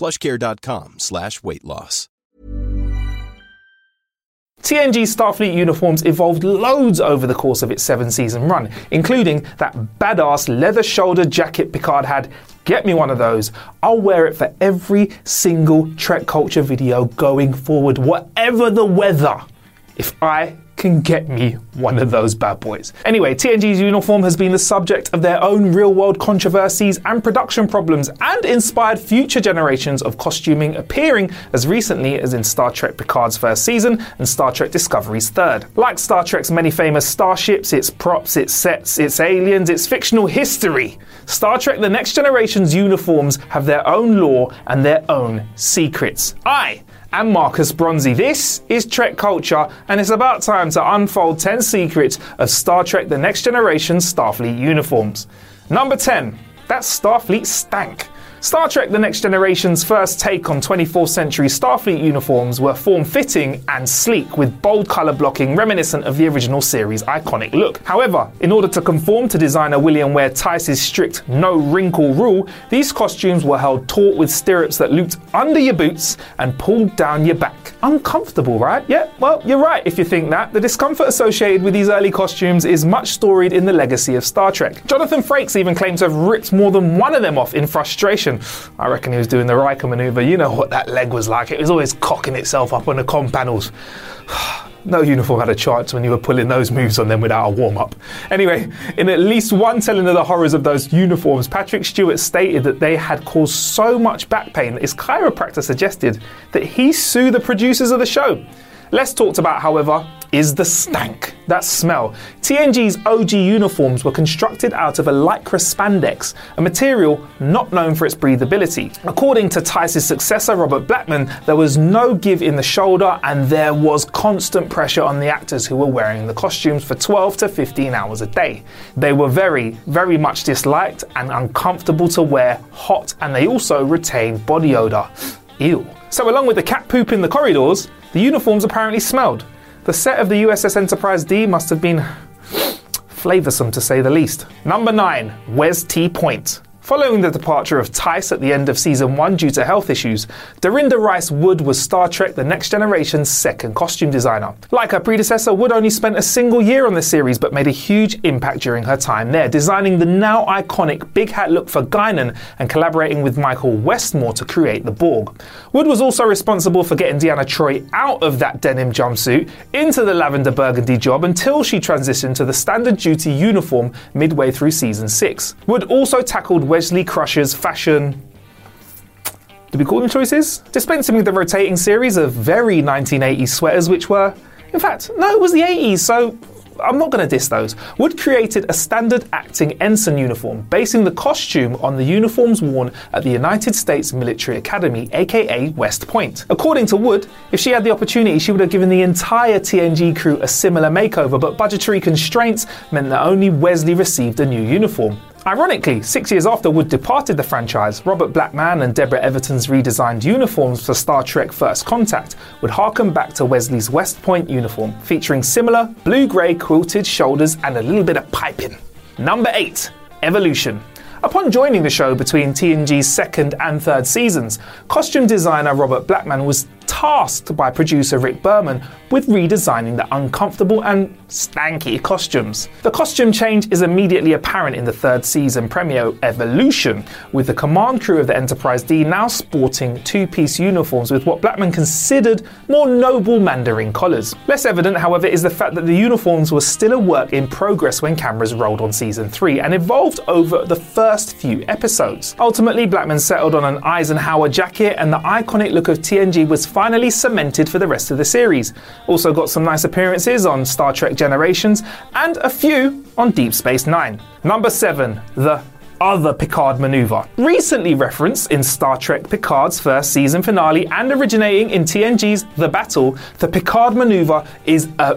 plushcare.com slash weight loss. TNG Starfleet uniforms evolved loads over the course of its seven season run, including that badass leather shoulder jacket Picard had. Get me one of those. I'll wear it for every single Trek Culture video going forward, whatever the weather. If I can get me one of those bad boys. Anyway, TNG's uniform has been the subject of their own real world controversies and production problems and inspired future generations of costuming appearing as recently as in Star Trek Picard's first season and Star Trek Discovery's third. Like Star Trek's many famous starships, its props, its sets, its aliens, its fictional history, Star Trek The Next Generation's uniforms have their own lore and their own secrets. I and Marcus Bronzy. This is Trek Culture, and it's about time to unfold 10 secrets of Star Trek The Next Generation Starfleet uniforms. Number 10, that Starfleet stank. Star Trek The Next Generation's first take on 24th century Starfleet uniforms were form fitting and sleek, with bold colour blocking reminiscent of the original series' iconic look. However, in order to conform to designer William Ware Theiss's strict no wrinkle rule, these costumes were held taut with stirrups that looped under your boots and pulled down your back. Uncomfortable, right? Yeah, well, you're right if you think that. The discomfort associated with these early costumes is much storied in the legacy of Star Trek. Jonathan Frakes even claimed to have ripped more than one of them off in frustration. I reckon he was doing the Riker maneuver. You know what that leg was like. It was always cocking itself up on the com panels. No uniform had a chance when you were pulling those moves on them without a warm up. Anyway, in at least one telling of the horrors of those uniforms, Patrick Stewart stated that they had caused so much back pain that his chiropractor suggested that he sue the producers of the show. Less talked about, however, is the stank, that smell. TNG's OG uniforms were constructed out of a lycra spandex, a material not known for its breathability. According to Theiss's successor, Robert Blackman, there was no give in the shoulder and there was constant pressure on the actors who were wearing the costumes for 12 to 15 hours a day. They were very, very much disliked and uncomfortable to wear, hot, and they also retained body odour. Ew. So, along with the cat poop in the corridors, the uniforms apparently smelled. The set of the USS Enterprise D must have been flavoursome to say the least. Number 9, Where's T. Point. Following the departure of Theiss at the end of season 1 due to health issues, Dorinda Rice Wood was Star Trek The Next Generation's second costume designer. Like her predecessor, Wood only spent a single year on the series but made a huge impact during her time there, designing the now iconic big hat look for Guinan and collaborating with Michael Westmore to create the Borg. Wood was also responsible for getting Deanna Troi out of that denim jumpsuit into the lavender burgundy job until she transitioned to the standard duty uniform midway through season 6. Wood also tackled Wesley Crusher's fashion do we call them choices? Dispensing with the rotating series of very 1980s sweaters, which were, in fact, no, it was the 80s, so I'm not going to diss those. Wood created a standard acting ensign uniform, basing the costume on the uniforms worn at the United States Military Academy, aka West Point. According to Wood, if she had the opportunity, she would have given the entire TNG crew a similar makeover, but budgetary constraints meant that only Wesley received a new uniform. Ironically, six years after Wood departed the franchise, Robert Blackman and Deborah Everton's redesigned uniforms for Star Trek First Contact would harken back to Wesley's West Point uniform, featuring similar blue grey quilted shoulders and a little bit of piping. Number 8 Evolution. Upon joining the show between TNG's second and third seasons, costume designer Robert Blackman was tasked by producer Rick Berman with redesigning the uncomfortable and stanky costumes. The costume change is immediately apparent in the third season premiere Evolution, with the command crew of the Enterprise D now sporting two piece uniforms with what Blackman considered more noble Mandarin collars. Less evident, however, is the fact that the uniforms were still a work in progress when cameras rolled on season 3 and evolved over the first few episodes. Ultimately, Blackman settled on an Eisenhower jacket, and the iconic look of TNG was finally cemented for the rest of the series. Also, got some nice appearances on Star Trek Generations and a few on Deep Space Nine. Number 7, The other Picard maneuver. Recently referenced in Star Trek Picard's first season finale and originating in TNG's The Battle, the Picard maneuver is a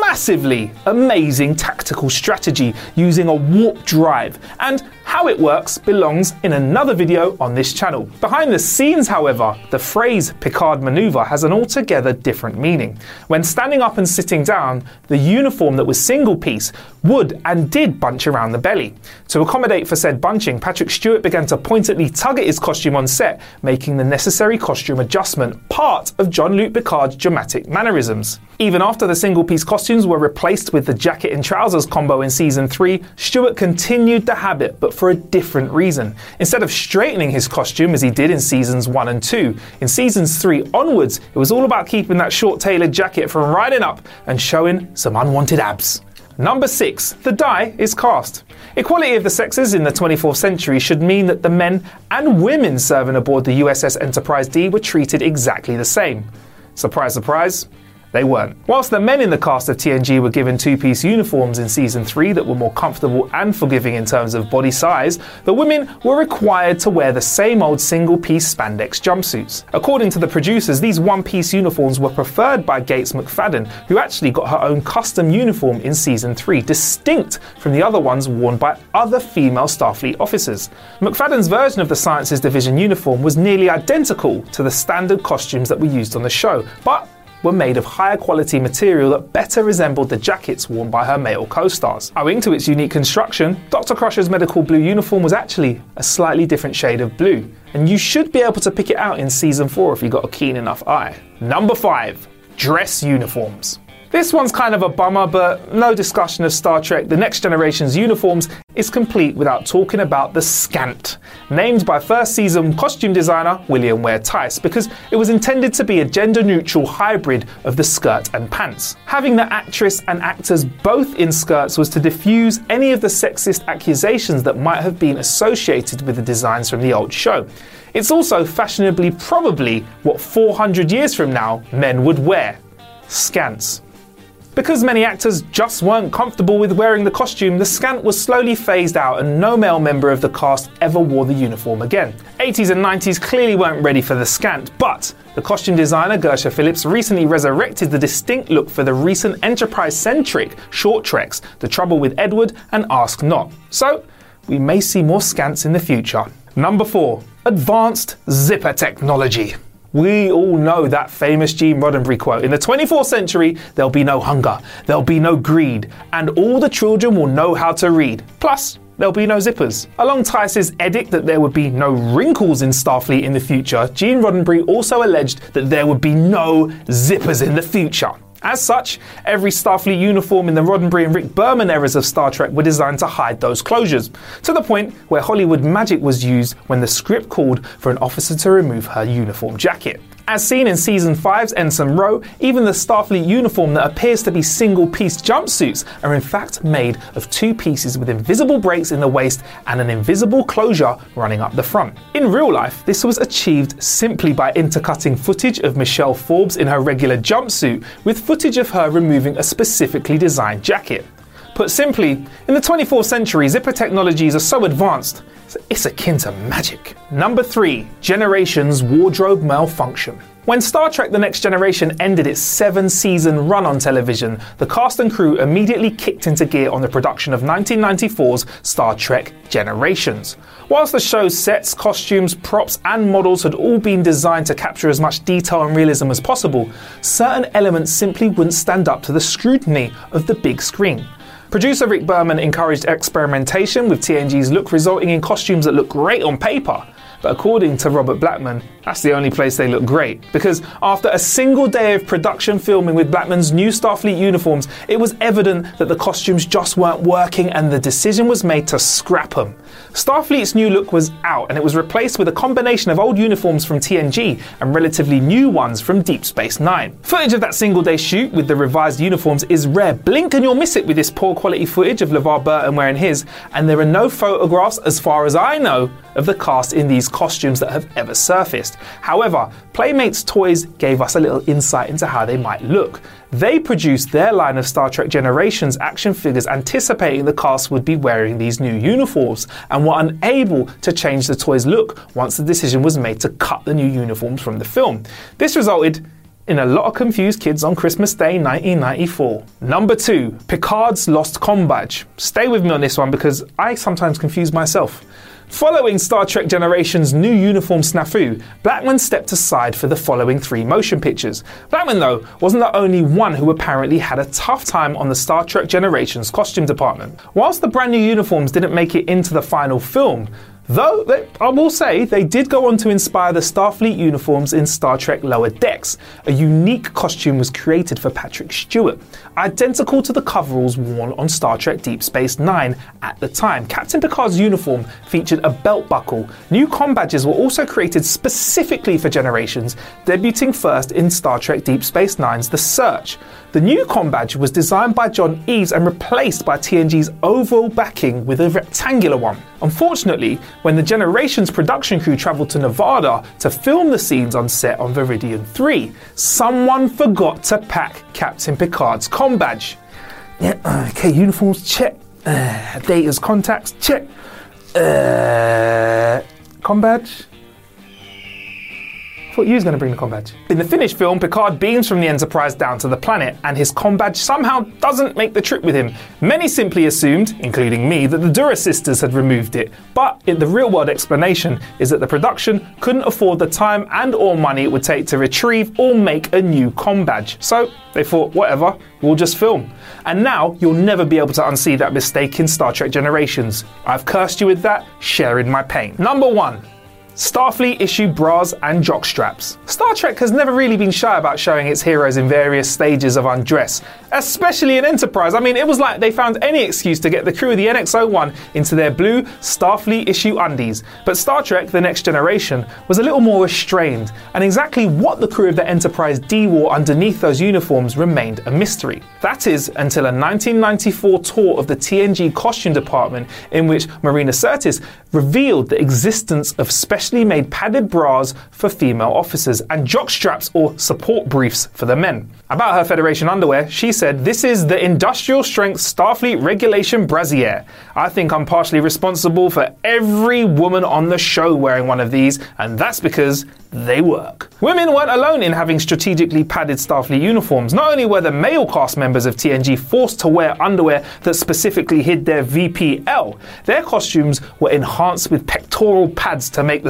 massively amazing tactical strategy using a warp drive and how it works belongs in another video on this channel. Behind the scenes, however, the phrase Picard maneuver has an altogether different meaning. When standing up and sitting down, the uniform that was single piece would and did bunch around the belly. To accommodate for said bunching, Patrick Stewart began to pointedly tug at his costume on set, making the necessary costume adjustment part of Jean Luc Picard's dramatic mannerisms. Even after the single piece costumes were replaced with the jacket and trousers combo in season 3, Stewart continued the habit, but for a different reason. Instead of straightening his costume as he did in seasons 1 and 2, in seasons 3 onwards, it was all about keeping that short tailored jacket from riding up and showing some unwanted abs. Number 6. The die is cast. Equality of the sexes in the 24th century should mean that the men and women serving aboard the USS Enterprise D were treated exactly the same. Surprise, surprise, they weren't. Whilst the men in the cast of TNG were given two piece uniforms in season 3 that were more comfortable and forgiving in terms of body size, the women were required to wear the same old single piece spandex jumpsuits. According to the producers, these one piece uniforms were preferred by Gates McFadden, who actually got her own custom uniform in season 3, distinct from the other ones worn by other female Starfleet officers. McFadden's version of the Sciences Division uniform was nearly identical to the standard costumes that were used on the show, but were made of higher quality material that better resembled the jackets worn by her male co stars. Owing to its unique construction, Dr. Crusher's medical blue uniform was actually a slightly different shade of blue, and you should be able to pick it out in season 4 if you got a keen enough eye. Number 5 Dress Uniforms. This one's kind of a bummer, but no discussion of Star Trek The Next Generation's uniforms is complete without talking about the Scant, named by first season costume designer William Ware Theiss, because it was intended to be a gender neutral hybrid of the skirt and pants. Having the actress and actors both in skirts was to diffuse any of the sexist accusations that might have been associated with the designs from the old show. It's also fashionably probably what 400 years from now men would wear scants. Because many actors just weren't comfortable with wearing the costume, the scant was slowly phased out and no male member of the cast ever wore the uniform again. 80s and 90s clearly weren't ready for the scant, but the costume designer Gersha Phillips recently resurrected the distinct look for the recent Enterprise centric short treks, The Trouble with Edward and Ask Not. So, we may see more scants in the future. Number 4 Advanced Zipper Technology. We all know that famous Gene Roddenberry quote. In the 24th century, there'll be no hunger, there'll be no greed, and all the children will know how to read. Plus, there'll be no zippers. Along Theiss's edict that there would be no wrinkles in Starfleet in the future, Gene Roddenberry also alleged that there would be no zippers in the future. As such, every Starfleet uniform in the Roddenberry and Rick Berman eras of Star Trek were designed to hide those closures, to the point where Hollywood magic was used when the script called for an officer to remove her uniform jacket. As seen in Season 5's Ensign Ro, even the Starfleet uniform that appears to be single piece jumpsuits are in fact made of two pieces with invisible breaks in the waist and an invisible closure running up the front. In real life, this was achieved simply by intercutting footage of Michelle Forbes in her regular jumpsuit with footage of her removing a specifically designed jacket. Put simply, in the 24th century, zipper technologies are so advanced it's akin to magic. Number 3 Generations Wardrobe Malfunction. When Star Trek The Next Generation ended its seven season run on television, the cast and crew immediately kicked into gear on the production of 1994's Star Trek Generations. Whilst the show's sets, costumes, props, and models had all been designed to capture as much detail and realism as possible, certain elements simply wouldn't stand up to the scrutiny of the big screen. Producer Rick Berman encouraged experimentation with TNG's look, resulting in costumes that look great on paper, but according to Robert Blackman, that's the only place they look great. Because after a single day of production filming with Blackman's new Starfleet uniforms, it was evident that the costumes just weren't working and the decision was made to scrap them. Starfleet's new look was out and it was replaced with a combination of old uniforms from TNG and relatively new ones from Deep Space Nine. Footage of that single day shoot with the revised uniforms is rare. Blink and you'll miss it with this poor quality footage of LeVar Burton wearing his, and there are no photographs, as far as I know, of the cast in these costumes that have ever surfaced. However, Playmates Toys gave us a little insight into how they might look. They produced their line of Star Trek Generations action figures anticipating the cast would be wearing these new uniforms and were unable to change the toys' look once the decision was made to cut the new uniforms from the film. This resulted in a lot of confused kids on Christmas Day 1994. Number two, Picard's Lost Com Badge. Stay with me on this one because I sometimes confuse myself. Following Star Trek Generation's new uniform snafu, Blackman stepped aside for the following three motion pictures. Blackman, though, wasn't the only one who apparently had a tough time on the Star Trek Generation's costume department. Whilst the brand new uniforms didn't make it into the final film, Though, they, I will say, they did go on to inspire the Starfleet uniforms in Star Trek Lower Decks. A unique costume was created for Patrick Stewart, identical to the coveralls worn on Star Trek Deep Space Nine at the time. Captain Picard's uniform featured a belt buckle. New com badges were also created specifically for Generations, debuting first in Star Trek Deep Space Nine's The Search. The new com badge was designed by John Eaves and replaced by TNG's oval backing with a rectangular one. Unfortunately, when the Generations production crew travelled to Nevada to film the scenes on set on Veridian 3, someone forgot to pack Captain Picard's com badge. Yeah, okay, uniforms check. Uh, Data's contacts check. Uh, badge thought you was going to bring the com badge. In the finished film, Picard beams from the Enterprise down to the planet, and his Combadge somehow doesn't make the trip with him. Many simply assumed, including me, that the Duras sisters had removed it, but the real-world explanation is that the production couldn't afford the time and or money it would take to retrieve or make a new Combadge. So they thought, whatever, we'll just film. And now you'll never be able to unsee that mistake in Star Trek Generations. I've cursed you with that, sharing my pain. Number one. Starfleet issue bras and jock straps. Star Trek has never really been shy about showing its heroes in various stages of undress, especially in Enterprise. I mean, it was like they found any excuse to get the crew of the NX-01 into their blue Starfleet issue undies. But Star Trek The Next Generation was a little more restrained, and exactly what the crew of the Enterprise D wore underneath those uniforms remained a mystery. That is until a 1994 tour of the TNG costume department in which Marina Sirtis revealed the existence of special specially made padded bras for female officers and jock straps or support briefs for the men. About her Federation underwear, she said, This is the industrial strength Starfleet regulation brassiere. I think I'm partially responsible for every woman on the show wearing one of these, and that's because they work. Women weren't alone in having strategically padded Starfleet uniforms. Not only were the male cast members of TNG forced to wear underwear that specifically hid their VPL, their costumes were enhanced with pectoral pads to make the